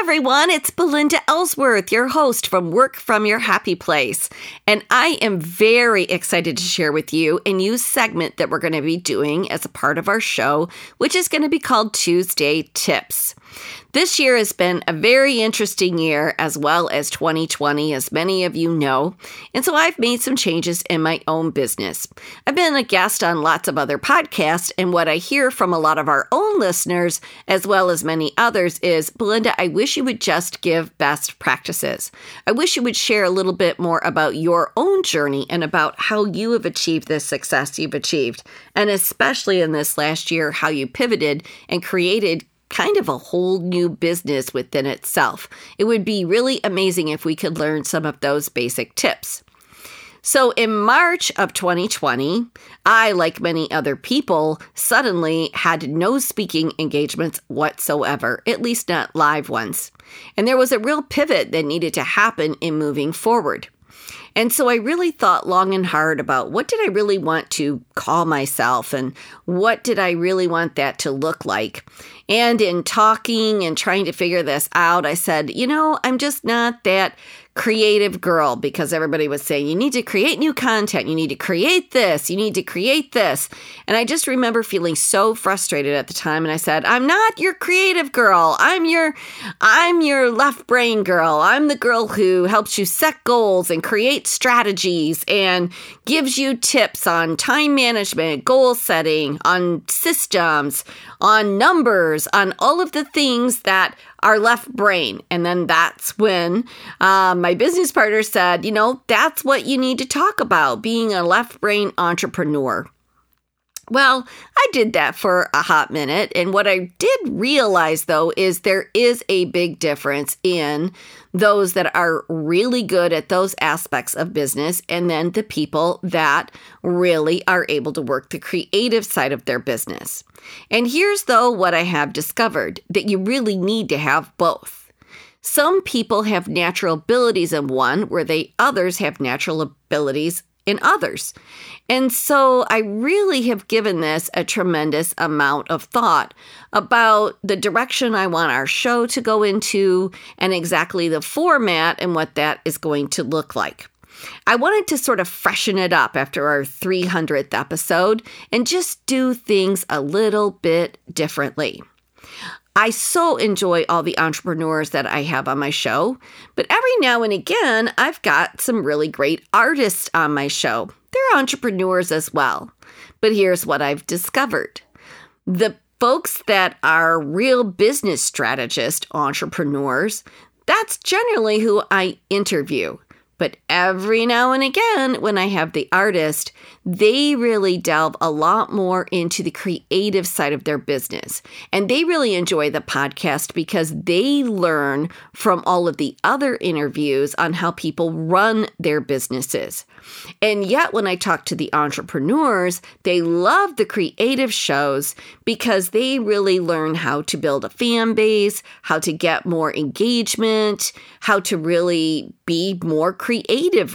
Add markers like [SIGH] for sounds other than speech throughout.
Everyone. It's Belinda Ellsworth, your host from Work From Your Happy Place. And I am very excited to share with you a new segment that we're going to be doing as a part of our show, which is going to be called Tuesday Tips. This year has been a very interesting year, as well as 2020, as many of you know. And so I've made some changes in my own business. I've been a guest on lots of other podcasts, and what I hear from a lot of our own listeners, as well as many others, is Belinda, I wish you would just give best practices. I wish you would share a little bit more about your own journey and about how you have achieved this success you've achieved, and especially in this last year, how you pivoted and created kind of a whole new business within itself. It would be really amazing if we could learn some of those basic tips. So, in March of 2020, I, like many other people, suddenly had no speaking engagements whatsoever, at least not live ones. And there was a real pivot that needed to happen in moving forward. And so I really thought long and hard about what did I really want to call myself and what did I really want that to look like. And in talking and trying to figure this out, I said, you know, I'm just not that creative girl because everybody was saying, you need to create new content. You need to create this. You need to create this. And I just remember feeling so frustrated at the time. And I said, I'm not your creative girl. I'm your, I'm your left brain girl. I'm the girl who helps you set goals and create strategies and gives you tips on time management, goal setting, on systems, on numbers, on all of the things that our left brain. And then that's when um, my business partner said, you know, that's what you need to talk about being a left brain entrepreneur. Well, I did that for a hot minute. And what I did realize, though, is there is a big difference in those that are really good at those aspects of business and then the people that really are able to work the creative side of their business. And here's, though, what I have discovered that you really need to have both. Some people have natural abilities in one where they others have natural abilities in others. And so I really have given this a tremendous amount of thought about the direction I want our show to go into and exactly the format and what that is going to look like. I wanted to sort of freshen it up after our 300th episode and just do things a little bit differently. I so enjoy all the entrepreneurs that I have on my show, but every now and again, I've got some really great artists on my show. They're entrepreneurs as well. But here's what I've discovered the folks that are real business strategist entrepreneurs, that's generally who I interview. But every now and again, when I have the artist, they really delve a lot more into the creative side of their business. And they really enjoy the podcast because they learn from all of the other interviews on how people run their businesses. And yet, when I talk to the entrepreneurs, they love the creative shows because they really learn how to build a fan base, how to get more engagement, how to really be more creative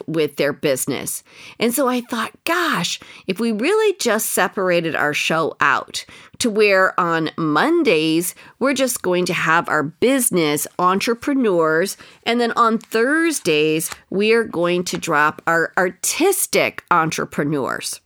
with their business. And so I thought, gosh, if we really just separated our show out to where on Mondays, we're just going to have our business entrepreneurs. And then on Thursdays, we are going to drop our artistic entrepreneurs.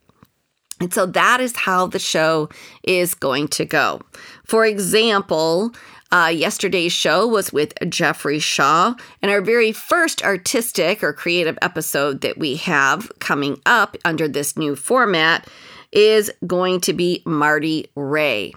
And so that is how the show is going to go. For example, uh, yesterday's show was with Jeffrey Shaw, and our very first artistic or creative episode that we have coming up under this new format is going to be Marty Ray.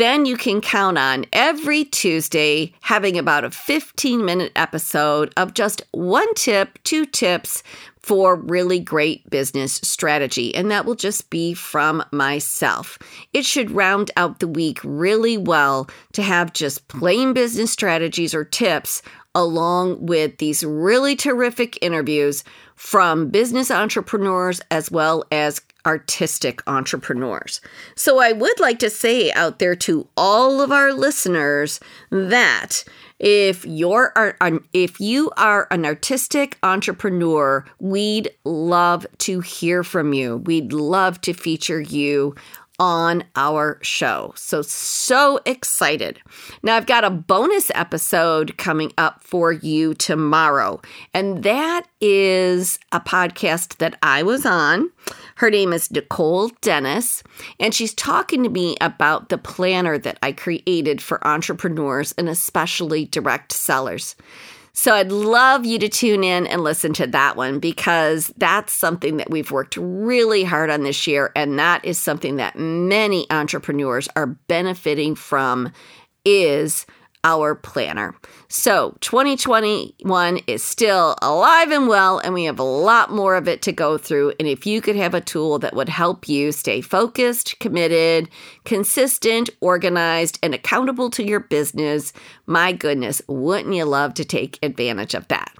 Then you can count on every Tuesday having about a 15 minute episode of just one tip, two tips for really great business strategy. And that will just be from myself. It should round out the week really well to have just plain business strategies or tips along with these really terrific interviews from business entrepreneurs as well as artistic entrepreneurs. So I would like to say out there to all of our listeners that if you're if you are an artistic entrepreneur, we'd love to hear from you. We'd love to feature you on our show. So, so excited. Now, I've got a bonus episode coming up for you tomorrow, and that is a podcast that I was on. Her name is Nicole Dennis, and she's talking to me about the planner that I created for entrepreneurs and especially direct sellers. So I'd love you to tune in and listen to that one because that's something that we've worked really hard on this year. And that is something that many entrepreneurs are benefiting from is our planner. So 2021 is still alive and well, and we have a lot more of it to go through. And if you could have a tool that would help you stay focused, committed, consistent, organized, and accountable to your business, my goodness, wouldn't you love to take advantage of that?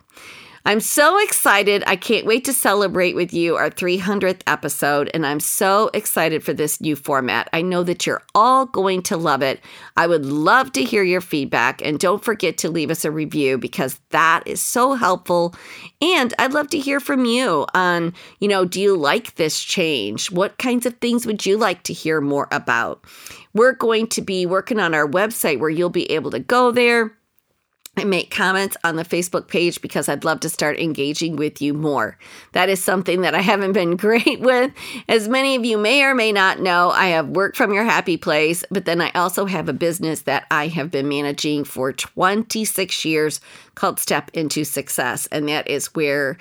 I'm so excited. I can't wait to celebrate with you our 300th episode, and I'm so excited for this new format. I know that you're all going to love it. I would love to hear your feedback, and don't forget to leave us a review because that is so helpful. And I'd love to hear from you on, you know, do you like this change? What kinds of things would you like to hear more about? We're going to be working on our website where you'll be able to go there and make comments on the Facebook page because I'd love to start engaging with you more. That is something that I haven't been [LAUGHS] great with. As many of you may or may not know, I have worked from your happy place, but then I also have a business that I have been managing for 26 years called Step Into Success. And that is where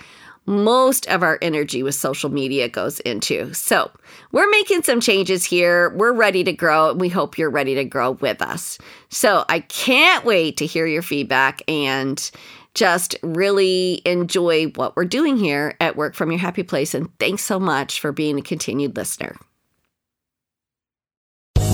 most of our energy with social media goes into. So, we're making some changes here. We're ready to grow, and we hope you're ready to grow with us. So, I can't wait to hear your feedback and just really enjoy what we're doing here at Work from Your Happy Place. And thanks so much for being a continued listener.